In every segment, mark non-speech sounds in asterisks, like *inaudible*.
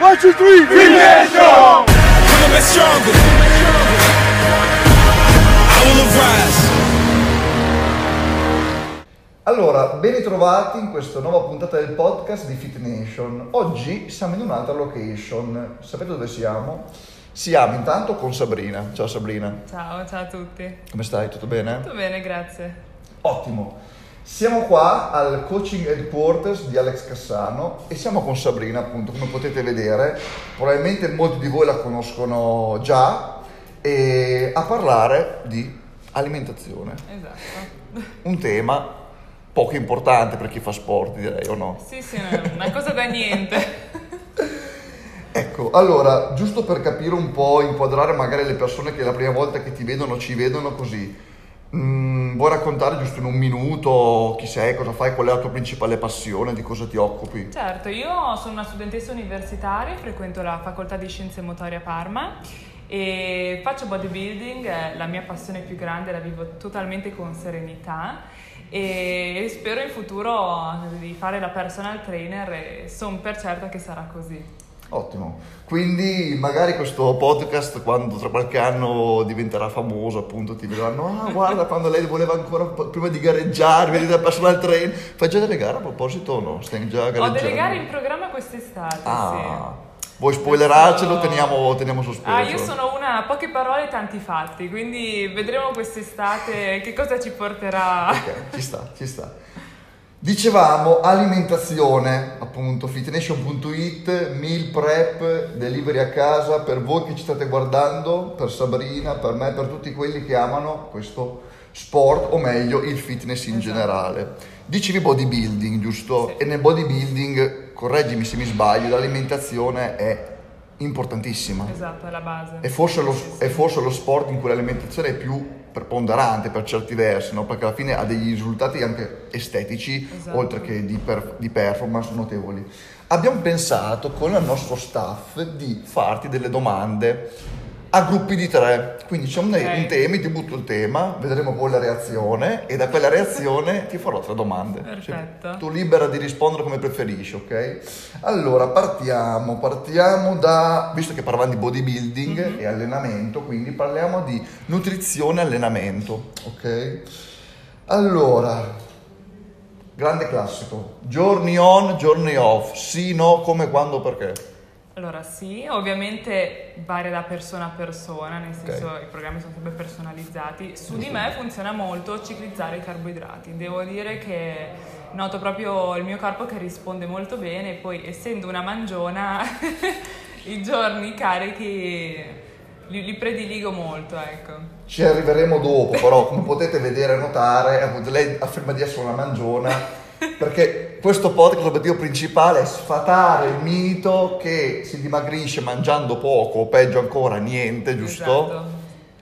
One, two, three, Nation! Coming back stronger. I will arise. Allora, ben ritrovati in questa nuova puntata del podcast di Fit Nation. Oggi siamo in un'altra location. Sapete dove siamo? Siamo intanto con Sabrina. Ciao Sabrina, Ciao, ciao a tutti. come stai? Tutto bene? Tutto bene, grazie. Ottimo. Siamo qua al coaching headquarters di Alex Cassano e siamo con Sabrina, appunto, come potete vedere. Probabilmente molti di voi la conoscono già e a parlare di alimentazione. Esatto. Un tema poco importante per chi fa sport, direi, o no? Sì, sì, una cosa da niente. *laughs* Ecco, allora, giusto per capire un po', inquadrare magari le persone che la prima volta che ti vedono ci vedono così, mm, vuoi raccontare giusto in un minuto chi sei, cosa fai, qual è la tua principale passione, di cosa ti occupi? Certo, io sono una studentessa universitaria, frequento la facoltà di scienze motorie a Parma e faccio bodybuilding, la mia passione più grande, la vivo totalmente con serenità e spero in futuro di fare la personal trainer e sono per certa che sarà così. Ottimo, quindi magari questo podcast quando tra qualche anno diventerà famoso appunto ti vedranno, ah guarda quando lei voleva ancora prima di gareggiare, vedi da personal trainer, fai già delle gare a proposito o no? Stai già Ho gareggiando? delle gare in programma quest'estate, Ah, sì. vuoi spoilerarcelo? Teniamo, teniamo sospeso. Ah, io sono una poche parole, tanti fatti, quindi vedremo quest'estate che cosa ci porterà. Ok, ci sta, ci sta. Dicevamo alimentazione, appunto, fitnation.it, meal prep, delivery a casa, per voi che ci state guardando, per Sabrina, per me, per tutti quelli che amano questo sport, o meglio il fitness in generale. Dicevi bodybuilding, giusto? Sì. E nel bodybuilding, correggimi se mi sbaglio, l'alimentazione è importantissima. Esatto, è la base. È forse, lo, Sì, sì, sì. è forse lo sport in cui l'alimentazione è più preponderante per certi versi, no? perché alla fine ha degli risultati anche estetici, Esatto. oltre che di, per- di performance notevoli. Abbiamo pensato con il nostro staff di farti delle domande a gruppi di tre, quindi c'è un, Ok. un tema, ti butto il tema, vedremo poi la reazione e da quella reazione ti farò tre domande. Perfetto. Tu libera di rispondere come preferisci, ok? Allora, partiamo, partiamo da, visto che parlavamo di bodybuilding Mhm. e allenamento, quindi parliamo di nutrizione e allenamento, ok? Allora, grande classico, giorni on, giorni off, sì, no, come, quando, perché? Allora sì, ovviamente varia da persona a persona, nel senso Ok. i programmi sono sempre personalizzati. Su di me funziona molto ciclizzare i carboidrati. Devo dire che noto proprio il mio corpo che risponde molto bene, poi essendo una mangiona *laughs* i giorni carichi li, li prediligo molto, ecco. Ci arriveremo dopo, però come potete vedere e notare, *laughs* lei afferma di essere una mangiona, perché questo podcast l'obiettivo principale è sfatare il mito che si dimagrisce mangiando poco o peggio ancora niente, giusto? Esatto.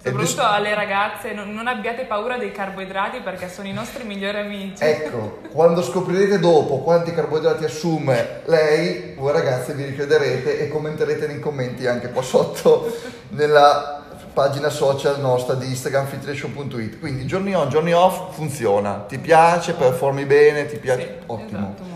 Soprattutto dis- alle ragazze, non, non abbiate paura dei carboidrati perché sono i nostri migliori amici. Ecco, quando scoprirete dopo quanti carboidrati assume lei, voi ragazzi vi ricrederete e commenterete nei commenti anche qua sotto nella pagina social nostra di Instagram fitration.it. Quindi giorni on, giorni off funziona. Ti piace, performi bene, ti piace? Sì, Ottimo. Esatto.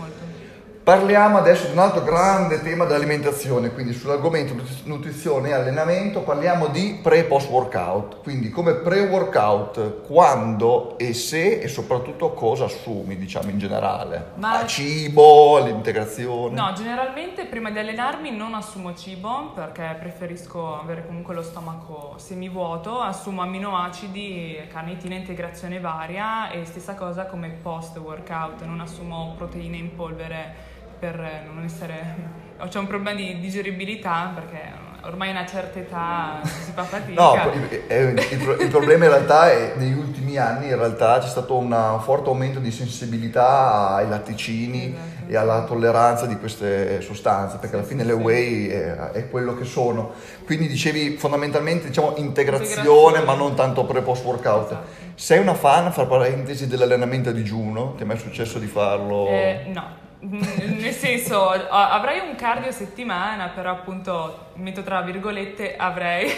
Parliamo adesso di un altro grande tema dell'alimentazione, quindi sull'argomento nutri- nutrizione e allenamento parliamo di pre e post workout, quindi come pre-workout, quando e se e soprattutto cosa assumi, diciamo in generale. Ma- Ah, cibo, l'integrazione. No, generalmente prima di allenarmi non assumo cibo perché preferisco avere comunque lo stomaco semivuoto, assumo aminoacidi, carnitina, integrazione varia e stessa cosa come post workout, non assumo proteine in polvere per non essere... C'è un problema di digeribilità perché ormai a una certa età si fa fatica. No, il, eh, il pro- il problema in realtà è negli ultimi anni in realtà c'è stato un forte aumento di sensibilità ai latticini Esatto. e alla tolleranza di queste sostanze, perché alla fine le whey è, è quello che sono. Quindi dicevi fondamentalmente diciamo integrazione, Integrazione. ma non tanto pre post workout. Esatto. Sei una fan, fra parentesi, dell'allenamento a digiuno? Ti è mai successo di farlo? Eh, no, nel senso avrei un cardio settimana, però appunto metto tra virgolette avrei.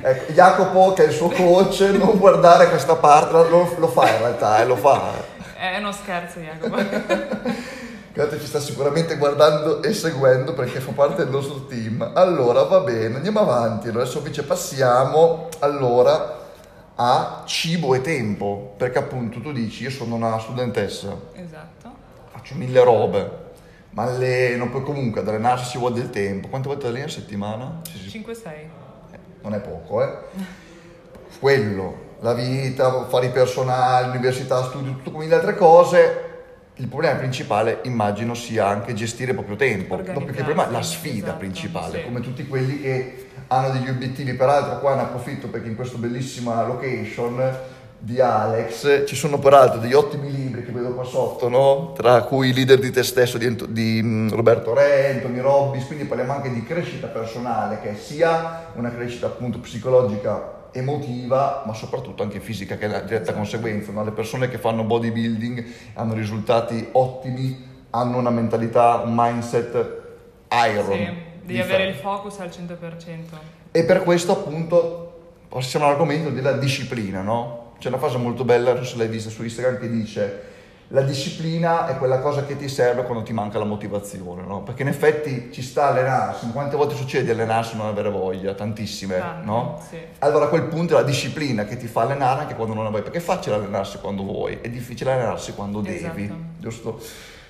Ecco, Jacopo, che è il suo *laughs* coach, non guardare questa parte, lo, lo fa in realtà, eh, lo fa. È uno scherzo, Jacopo. *laughs* Gato ci sta sicuramente guardando e seguendo perché fa parte del nostro team. Allora, va bene, andiamo avanti. Adesso invece passiamo allora a cibo e tempo, perché appunto tu dici io sono una studentessa, Esatto. Faccio mille robe, ma alleno, poi comunque ad allenarsi ci vuole del tempo. Quante volte alleni a settimana? Sì, sì. 5-6. non è poco, eh. Quello, la vita, affari personali, università, studio, tutto come le altre cose. Il problema principale, immagino, sia anche gestire il proprio tempo. Il problema è la sfida esatto, principale, sì. come tutti quelli che hanno degli obiettivi. Peraltro, qua ne approfitto perché in questa bellissima location di Alex ci sono peraltro degli ottimi libri che vedo qua sotto, no? tra cui Leader di te stesso di, di, mm, Roberto Re, Anthony Robbins, quindi parliamo anche di crescita personale che sia una crescita appunto psicologica emotiva ma soprattutto anche fisica che è la diretta conseguenza no? le persone che fanno bodybuilding hanno risultati ottimi hanno una mentalità un mindset iron Sì, devi di avere il focus al 100%. E per questo appunto passiamo all'argomento della disciplina, no? C'è una frase molto bella, non so se l'hai vista su Instagram, che dice la disciplina è quella cosa che ti serve quando ti manca la motivazione, no? Perché in effetti ci sta allenarsi, ma quante volte succede di allenarsi e non avere voglia? Tantissime, Tante, no? sì. Allora a quel punto è la disciplina che ti fa allenare anche quando non la vuoi, perché è facile allenarsi quando vuoi, è difficile allenarsi quando devi, Esatto. giusto?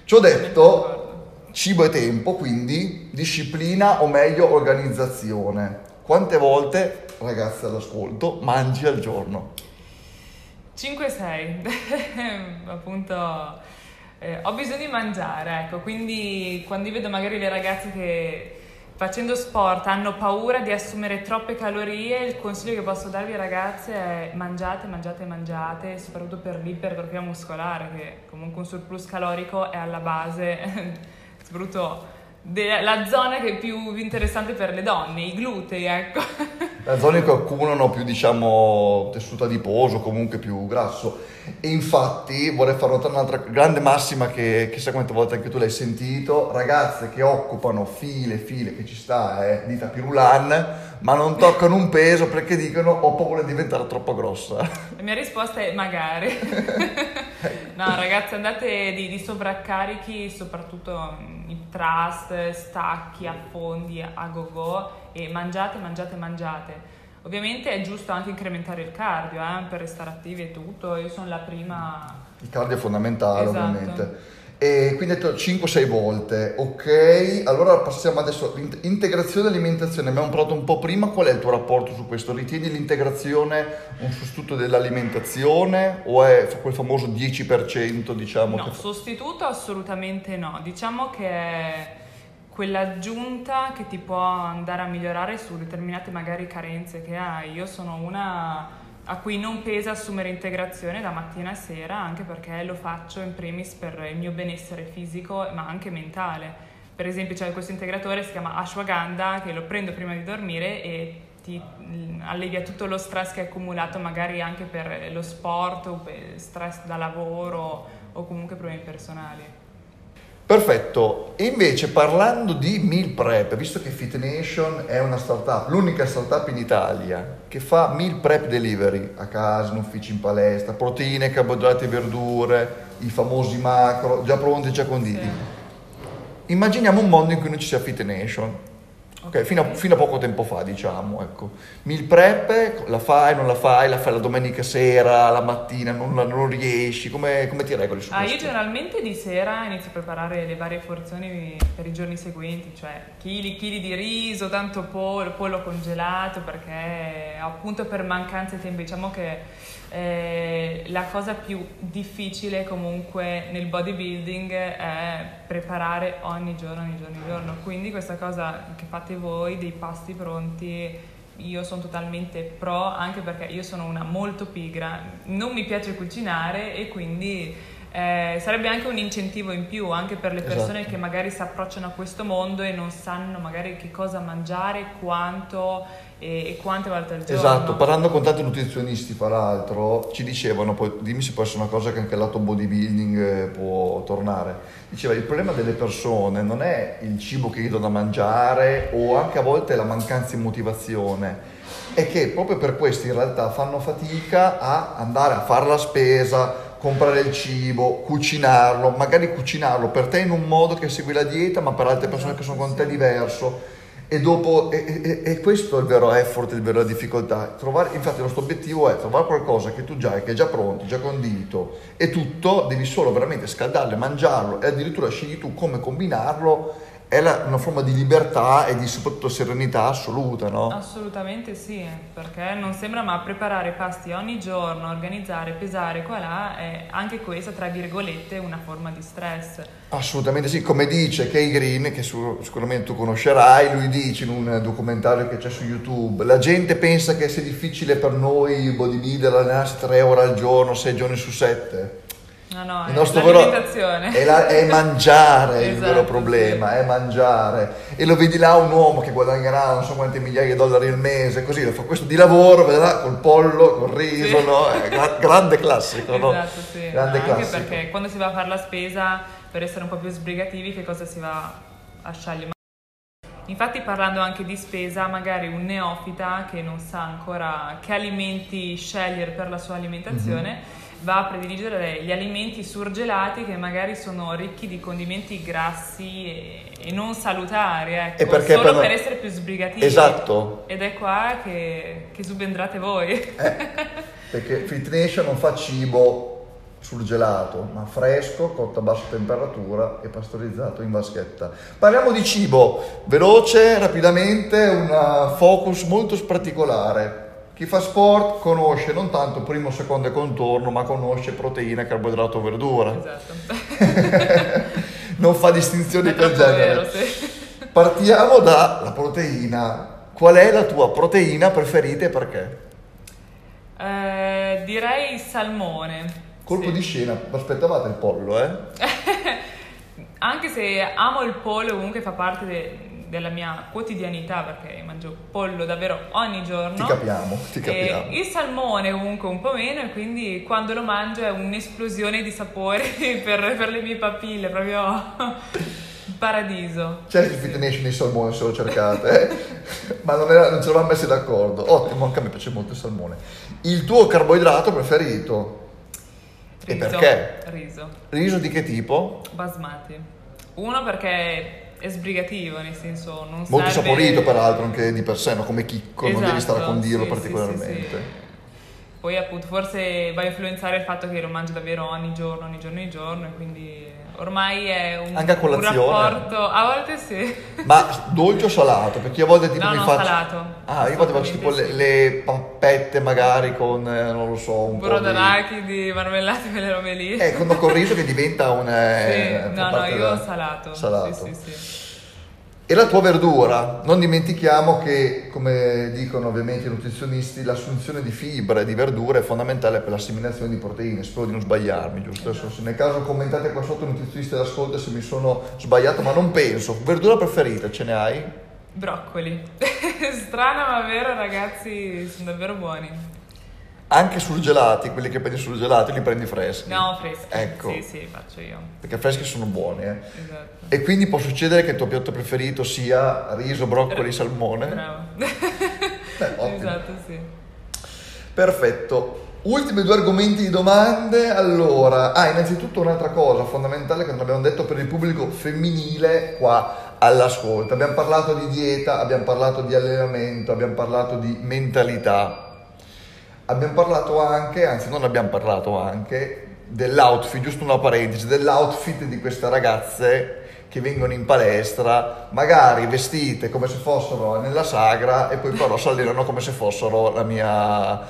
Ci ho detto, cibo e tempo, quindi disciplina o meglio organizzazione. Quante volte, ragazzi all'ascolto, mangi al giorno? 5-6, *laughs* appunto eh, ho bisogno di mangiare, ecco, quindi quando vedo magari le ragazze che facendo sport hanno paura di assumere troppe calorie, il consiglio che posso darvi ragazze è mangiate, mangiate, mangiate, soprattutto per l'ipertrofia muscolare, che comunque un surplus calorico è alla base, *laughs* soprattutto della zona che è più interessante per le donne, i glutei, ecco. *laughs* Le zone che accumulano più, diciamo, tessuto adiposo, comunque più grasso. E infatti vorrei far notare un'altra grande massima che chissà quante volte anche tu l'hai sentito, ragazze che occupano file file, che ci sta, eh, dita pirulan, ma non toccano un peso perché dicono ho paura di diventare troppo grossa. La mia risposta è magari. *laughs* no, ragazzi, andate di, di sovraccarichi, soprattutto mm, i trust, stacchi, affondi, a go go e mangiate, mangiate, mangiate. Ovviamente è giusto anche incrementare il cardio eh, per restare attivi e tutto. Io sono la prima. Il cardio è fondamentale, Esatto. ovviamente. E quindi hai detto 5-6 volte, ok. Allora passiamo adesso all'integrazione e alimentazione. Abbiamo parlato un po' prima, qual è il tuo rapporto su questo? Ritieni l'integrazione un sostituto dell'alimentazione o è quel famoso 10% diciamo No, che sostituto assolutamente no. Diciamo che è quell'aggiunta che ti può andare a migliorare su determinate magari carenze che hai. Io sono una a cui non pesa assumere integrazione da mattina a sera, anche perché lo faccio in primis per il mio benessere fisico, ma anche mentale. Per esempio c'è questo integratore, si chiama Ashwagandha, che lo prendo prima di dormire e ti mm, allevia tutto lo stress che è accumulato magari anche per lo sport o stress da lavoro o comunque problemi personali. Perfetto, e invece parlando di meal prep, visto che Fit Nation è una startup, l'unica startup in Italia che fa meal prep delivery a casa, in ufficio, in palestra, proteine, carboidrati e verdure, i famosi macro, già pronti, già conditi. Immaginiamo un mondo in cui non ci sia Fit Nation. Ok, Ok. fino, a, fino a poco tempo fa, diciamo, ecco. Meal prep, la fai, non la fai, la fai la domenica sera, la mattina, non, la- non riesci, come, come ti regoli su Ah, io questo? generalmente di sera inizio a preparare le varie porzioni per i giorni seguenti, cioè chili, chili di riso, tanto pollo, pollo congelato, perché appunto per mancanza di tempo diciamo che eh, la cosa più difficile comunque nel bodybuilding è preparare ogni giorno, ogni giorno, ogni giorno. Quindi questa cosa che fate voi, dei pasti pronti, io sono totalmente pro anche perché io sono una molto pigra, non mi piace cucinare e quindi eh, sarebbe anche un incentivo in più anche per le persone Esatto. che magari si approcciano a questo mondo e non sanno magari che cosa mangiare, quanto e, e quante volte al giorno. Esatto, parlando con tanti nutrizionisti, fra l'altro, ci dicevano, poi dimmi se può essere una cosa che anche il lato bodybuilding eh, può tornare. Diceva, il problema delle persone non è il cibo che gli do da mangiare o anche a volte la mancanza di motivazione, è che proprio per questo in realtà fanno fatica a andare a fare la spesa, comprare il cibo, cucinarlo, magari cucinarlo per te in un modo che segui la dieta, ma per altre persone che sono con te diverso. E dopo, e, e- e questo è il vero effort, il vero difficoltà. Trovare, infatti, il nostro obiettivo è trovare qualcosa che tu già hai, che è già pronto, già condito e tutto, devi solo veramente scaldarlo, mangiarlo e addirittura scegli tu come combinarlo. È la- una forma di libertà e di soprattutto serenità assoluta, no? Assolutamente sì, perché non sembra ma preparare pasti ogni giorno, organizzare, pesare qua e là, è anche questa, tra virgolette, una forma di stress. Assolutamente sì, come dice Kay Green, che su- sicuramente tu conoscerai, lui dice in un documentario che c'è su YouTube, la gente pensa che sia difficile per noi bodybuilder allenarsi 3 ore al giorno, 6 giorni su 7. No, no, Il è nostro vero è, la- è *laughs* mangiare il Esatto, vero problema, è mangiare. E lo vedi là un uomo che guadagnerà non so quante migliaia di dollari al mese, così lo fa questo di lavoro, vedrà col pollo, col riso, Sì. no? È gra- grande classico, no? Esatto, sì. Grande Anche classico. perché quando si va a fare la spesa, per essere un po' più sbrigativi, che cosa si va a scegliere? Infatti parlando anche di spesa, magari un neofita che non sa ancora che alimenti scegliere per la sua alimentazione, Mhm. Va a prediligere gli alimenti surgelati che magari sono ricchi di condimenti grassi e, e non salutari, ecco, E perché solo per- per essere più sbrigativi. Esatto. Ed è qua che, che subentrate voi. Eh, perché Fit Nation non fa cibo surgelato, ma fresco, cotto a bassa temperatura e pastorizzato in vaschetta. Parliamo di cibo, veloce, rapidamente, un uh, focus molto particolare. Chi fa sport conosce non tanto primo, secondo e contorno, ma conosce proteina, carboidrato, verdura. esatto. *laughs* Non fa distinzioni per genere. vero, sì. Partiamo dalla proteina. Qual è la tua proteina preferita e perché? Eh, direi salmone. Colpo Sì. di scena, aspettavate il pollo, eh? *laughs* Anche se amo il pollo, comunque fa parte de- della mia quotidianità perché mangio pollo davvero ogni giorno. Ti capiamo, ti E capiamo. il salmone comunque un po' meno e quindi quando lo mangio è un'esplosione di sapori *laughs* per, per le mie papille, proprio *laughs* paradiso. C'è il Fit Nation di salmone se lo cercate, eh? *laughs* ma non, era- non ci eravamo messi d'accordo. Ottimo, anche a me piace molto il salmone. Il tuo carboidrato preferito? E Riso, perché? Riso. Riso di che tipo? Basmati. Uno perché è sbrigativo, nel senso non Molto serve... saporito peraltro anche di per sé, no? come chicco, non devi stare a Esatto, condirlo sì, particolarmente. sì, sì. Poi appunto forse va a influenzare il fatto che lo mangio davvero ogni giorno, ogni giorno, ogni giorno e quindi ormai è un, Anche a un rapporto, a volte sì. Ma dolce o salato? Perché io a volte tipo No, mi no, faccio... salato. Ah, io a volte faccio tipo le, Assolutamente le pappette magari con, eh, non lo so, un Burro po' di... d'arachidi, marmellate, quelle robe lì. Eh, con, con il riso che diventa un... eh, sì, no, no, io salato. Salato. Sì, sì, sì. E la tua verdura, non dimentichiamo che, come dicono ovviamente i nutrizionisti, l'assunzione di fibre e di verdure è fondamentale per l'assimilazione di proteine. Spero di non sbagliarmi, giusto? Adesso, se nel caso commentate qua sotto nutrizionisti d'ascolto se mi sono sbagliato, ma non penso. Verdura preferita, ce ne hai? Broccoli. *laughs* Strano ma vero ragazzi, sono davvero buoni. Anche surgelati, quelli che prendi surgelati li prendi freschi. No, freschi. Ecco. Sì, sì, faccio io. Perché freschi sono buoni, eh. Esatto. E quindi può succedere che il tuo piatto preferito sia riso, broccoli, salmone? Bravo. *laughs* *laughs* Beh, ottimo. esatto, sì. Perfetto. Ultimi due argomenti di domande. Allora, ah, innanzitutto un'altra cosa fondamentale che non abbiamo detto per il pubblico femminile qua all'ascolto. Abbiamo parlato di dieta, abbiamo parlato di allenamento, abbiamo parlato di mentalità. Abbiamo parlato anche, anzi non abbiamo parlato anche, dell'outfit, giusto una parentesi, dell'outfit di queste ragazze che vengono in palestra, magari vestite come se fossero nella sagra e poi però si come se fossero la mia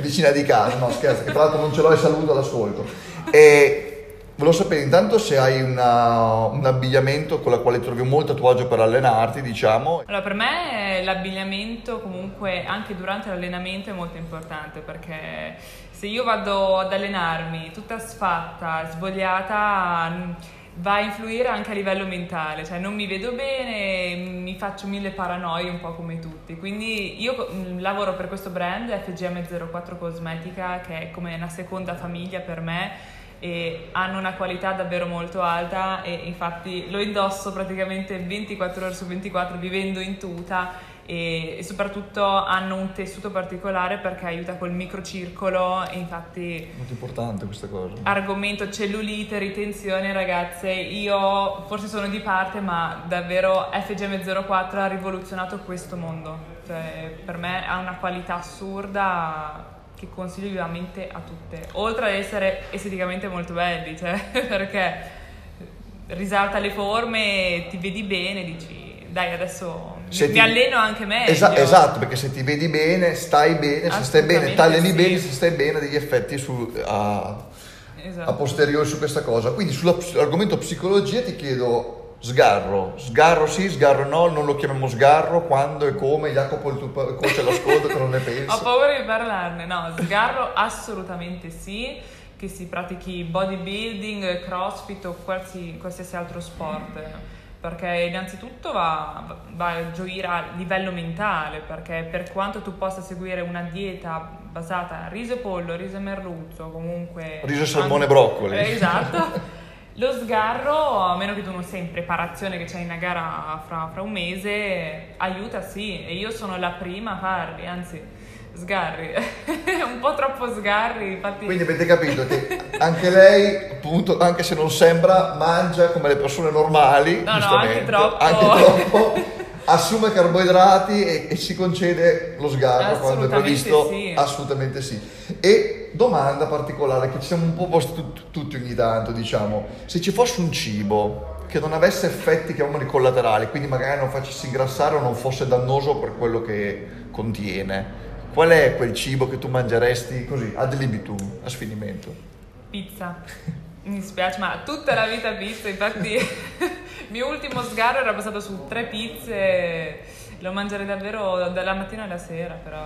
vicina di casa, no scherzo, che tra l'altro non ce l'ho e saluto all'ascolto. E volevo sapere intanto se hai una- un abbigliamento con la quale trovi a tuo agio per allenarti, diciamo, Allora, per me l'abbigliamento comunque anche durante l'allenamento è molto importante perché se io vado ad allenarmi tutta sfatta, svogliata, mh, va a influire anche a livello mentale, cioè non mi vedo bene, mi faccio mille paranoie un po' come tutti. Quindi io mh, lavoro per questo brand FGM04 Cosmetica che è come una seconda famiglia per me e hanno una qualità davvero molto alta e infatti lo indosso praticamente 24 ore su 24 vivendo in tuta e, soprattutto hanno un tessuto particolare perché aiuta col microcircolo e infatti molto importante questa cosa. Argomento cellulite ritenzione ragazze. Io forse sono di parte ma davvero FGM04 ha rivoluzionato questo mondo. Cioè, per me ha una qualità assurda che consiglio vivamente a tutte oltre ad essere esteticamente molto belli cioè, *laughs* perché risalta le forme ti vedi bene dici dai adesso se mi ti... alleno anche meglio. Esa- esatto, perché se ti vedi bene, stai bene, se stai bene, t'alleni sì. bene, se stai bene, degli effetti su, a, esatto. a posteriori su questa cosa. Quindi sull'argomento psicologia ti chiedo sgarro, sgarro sì, sgarro no, non lo chiamiamo sgarro, quando e come, Jacopo il tuo coach all'ascolto, cosa ne pensi? *laughs* Ho paura di parlarne, no, sgarro assolutamente sì, che si pratichi bodybuilding, crossfit o qualsiasi, qualsiasi altro sport perché innanzitutto va, va, a gioire a livello mentale, perché per quanto tu possa seguire una dieta basata riso e pollo, riso e merluzzo, comunque... Riso, salmone e broccoli. Eh, esatto. *laughs* Lo sgarro, a meno che tu non sia in preparazione, che c'è una gara fra, fra un mese, aiuta sì, e io sono la prima a farli, anzi Sgarri, *laughs* un po' troppo sgarri, infatti... Quindi avete capito che anche lei, appunto, anche se non sembra, mangia come le persone normali, no, no, anche troppo. Anche troppo *laughs* assume carboidrati e, e, si concede lo sgarro quando è previsto? Sì. Assolutamente sì. E domanda particolare che ci siamo un po' posti tutti, tutti ogni tanto, diciamo, se ci fosse un cibo che non avesse effetti chiamiamoli collaterali, quindi magari non facesse ingrassare o non fosse dannoso per quello che contiene, Qual è quel cibo che tu mangeresti così, ad libitum, a sfinimento? Pizza. Mi spiace, ma tutta la vita pizza, infatti *laughs* il mio ultimo sgarro era basato su tre pizze, lo mangerei davvero dalla mattina alla sera, però.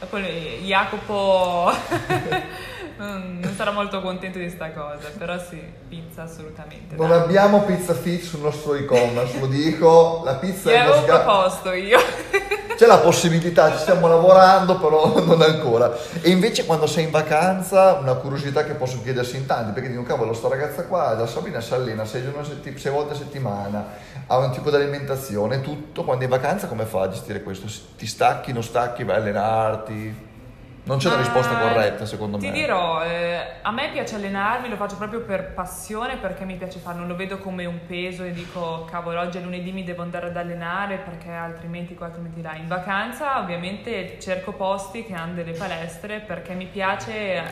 Dopo Jacopo *laughs* non sarà molto contento di sta cosa, però sì, pizza assolutamente. Non dai. abbiamo pizza fit sul nostro e-commerce, lo dico, la pizza Ti è uno sgarro. proposto io. C'è la possibilità, ci stiamo lavorando, però *laughs* non ancora. E invece quando sei in vacanza, una curiosità che posso chiedersi in tanti, perché dico, cavolo, sta ragazza qua, da Sabina si allena sei, setti- sei volte a settimana, ha un tipo di alimentazione, tutto, quando è in vacanza come fa a gestire questo? Ti stacchi, non stacchi, vai a allenarti? Non c'è una risposta corretta, secondo ti me. Ti dirò, eh, a me piace allenarmi, lo faccio proprio per passione, perché mi piace farlo, non lo vedo come un peso e dico, cavolo, oggi è lunedì mi devo andare ad allenare perché altrimenti quattro mesi là. In vacanza ovviamente cerco posti che hanno delle palestre perché mi piace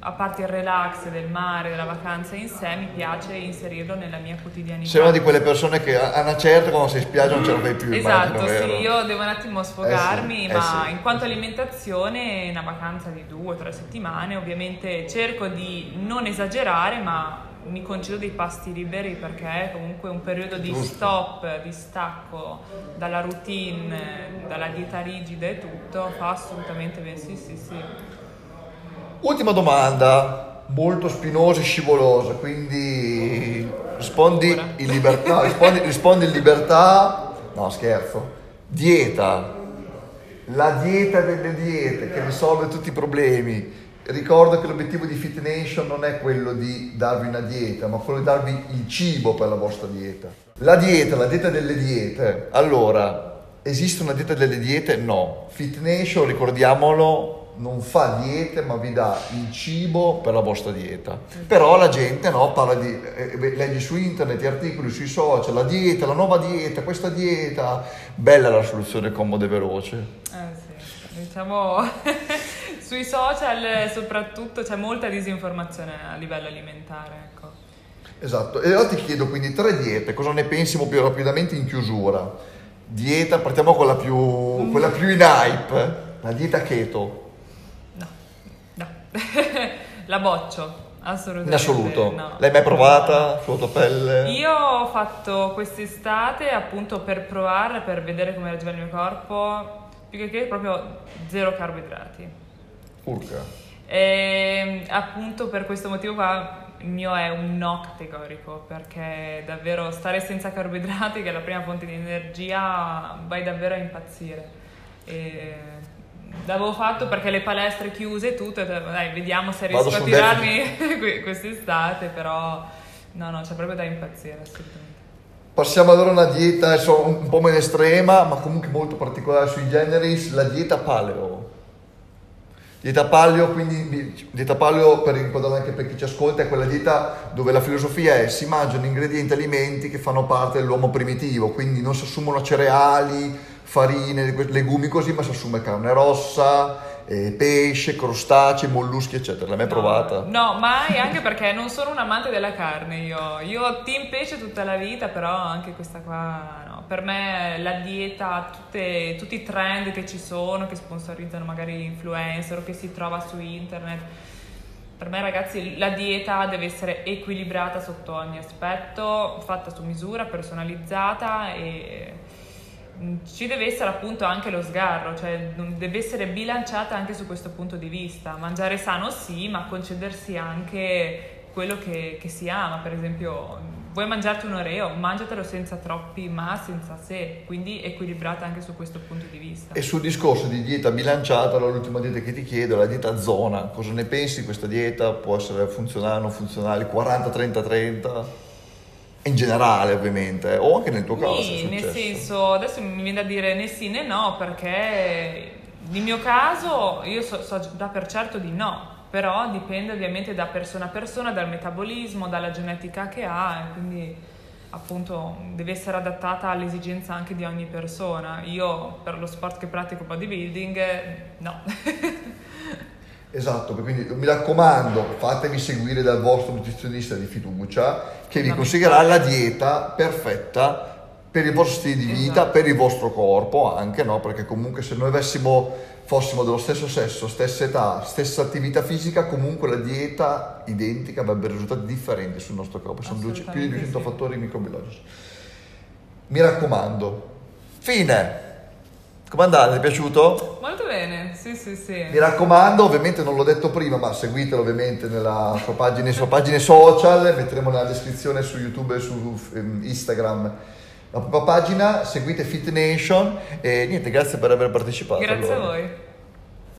a parte il relax del mare, della vacanza in sé, mi piace inserirlo nella mia quotidianità. Sei una di quelle persone che a una certa quando sei in spiaggia non ce la fai più. Esatto, immagino, sì, io devo un attimo sfogarmi, eh sì, ma eh sì. in quanto alimentazione, una vacanza di due o tre settimane, ovviamente cerco di non esagerare, ma mi concedo dei pasti liberi perché comunque un periodo di stop, di stacco dalla routine, dalla dieta rigida e tutto, fa assolutamente bene, sì, sì, sì. Ultima domanda, molto spinosa e scivolosa, quindi rispondi in libertà. No, rispondi, rispondi in libertà. No, scherzo. Dieta. La dieta delle diete che risolve tutti i problemi. Ricordo che l'obiettivo di Fit Nation non è quello di darvi una dieta, ma quello di darvi il cibo per la vostra dieta. La dieta, la dieta delle diete. Allora, esiste una dieta delle diete? No. Fit Nation, ricordiamolo, non fa diete ma vi dà il cibo per la vostra dieta. Però la gente no, parla di, eh, leggi su internet, articoli sui social, la dieta, la nuova dieta, questa dieta, bella la soluzione comoda e veloce. Eh sì, diciamo *laughs* sui social soprattutto c'è molta disinformazione a livello alimentare. Ecco. Esatto, e allora ti chiedo quindi tre diete, cosa ne pensi più rapidamente in chiusura? Dieta, partiamo con la più, mm. quella più in hype, la dieta keto. *laughs* la boccio. Assolutamente. In assoluto. No. L'hai mai provata sulla tua pelle? Io ho fatto quest'estate appunto per provare, per vedere come reagiva il mio corpo, più che che proprio zero carboidrati. Urca. E appunto per questo motivo qua il mio è un no categorico perché davvero stare senza carboidrati che è la prima fonte di energia vai davvero a impazzire. E L'avevo fatto perché le palestre chiuse e tutto, e dai, vediamo se riesco a tirarmi *laughs* que- quest'estate, però no, no, c'è proprio da impazzire, assolutamente. Passiamo allora a una dieta adesso un po' meno estrema, ma comunque molto particolare sui generis, la dieta paleo. Dieta paleo, quindi dieta paleo per ricordarlo anche per chi ci ascolta, è quella dieta dove la filosofia è si mangiano ingredienti alimenti che fanno parte dell'uomo primitivo, quindi non si assumono cereali, farine, legumi così, ma si assume carne rossa, eh, pesce, crostacei, molluschi, eccetera. L'hai mai provata? No, mai, anche perché non sono un amante della carne io. Io team pesce tutta la vita, però anche questa qua no. Per me la dieta, tutte- tutti i trend che ci sono, che sponsorizzano magari influencer o che si trova su internet. Per me ragazzi la dieta deve essere equilibrata sotto ogni aspetto, fatta su misura, personalizzata e ci deve essere appunto anche lo sgarro, cioè deve essere bilanciata anche su questo punto di vista. Mangiare sano sì, ma concedersi anche quello che, che si ama, per esempio vuoi mangiarti un oreo, mangiatelo senza troppi ma, senza se, quindi equilibrata anche su questo punto di vista. E sul discorso di dieta bilanciata, l'ultima dieta che ti chiedo è la dieta zona. Cosa ne pensi di questa dieta? Può essere funzionale, non funzionale, 40-30-30? In generale ovviamente, o anche nel tuo caso. Sì, nel senso, adesso mi viene da dire né sì né no, perché nel mio caso io so, so già per certo di no, però dipende ovviamente da persona a persona, dal metabolismo, dalla genetica che ha, e quindi appunto deve essere adattata all'esigenza anche di ogni persona. Io per lo sport che pratico bodybuilding, no. *laughs* Esatto, quindi mi raccomando, fatevi seguire dal vostro nutrizionista di fiducia che vi consiglierà la dieta perfetta per il vostro stile di vita, Esatto. per il vostro corpo anche, no? Perché comunque se noi avessimo, fossimo dello stesso sesso, stessa età, stessa attività fisica, comunque la dieta identica avrebbe risultati differenti sul nostro corpo. Sono più di Assolutamente 200 sì. fattori microbiologici. Mi raccomando. Fine. Come andate? Ti è piaciuto? Molto bene, sì sì sì. Mi raccomando, ovviamente non l'ho detto prima, ma seguitelo ovviamente nella sua pagina, sue pagine social, metteremo nella descrizione su YouTube e su ehm, Instagram la propria pagina, seguite Fit Nation e niente, grazie per aver partecipato. Grazie a allora. voi.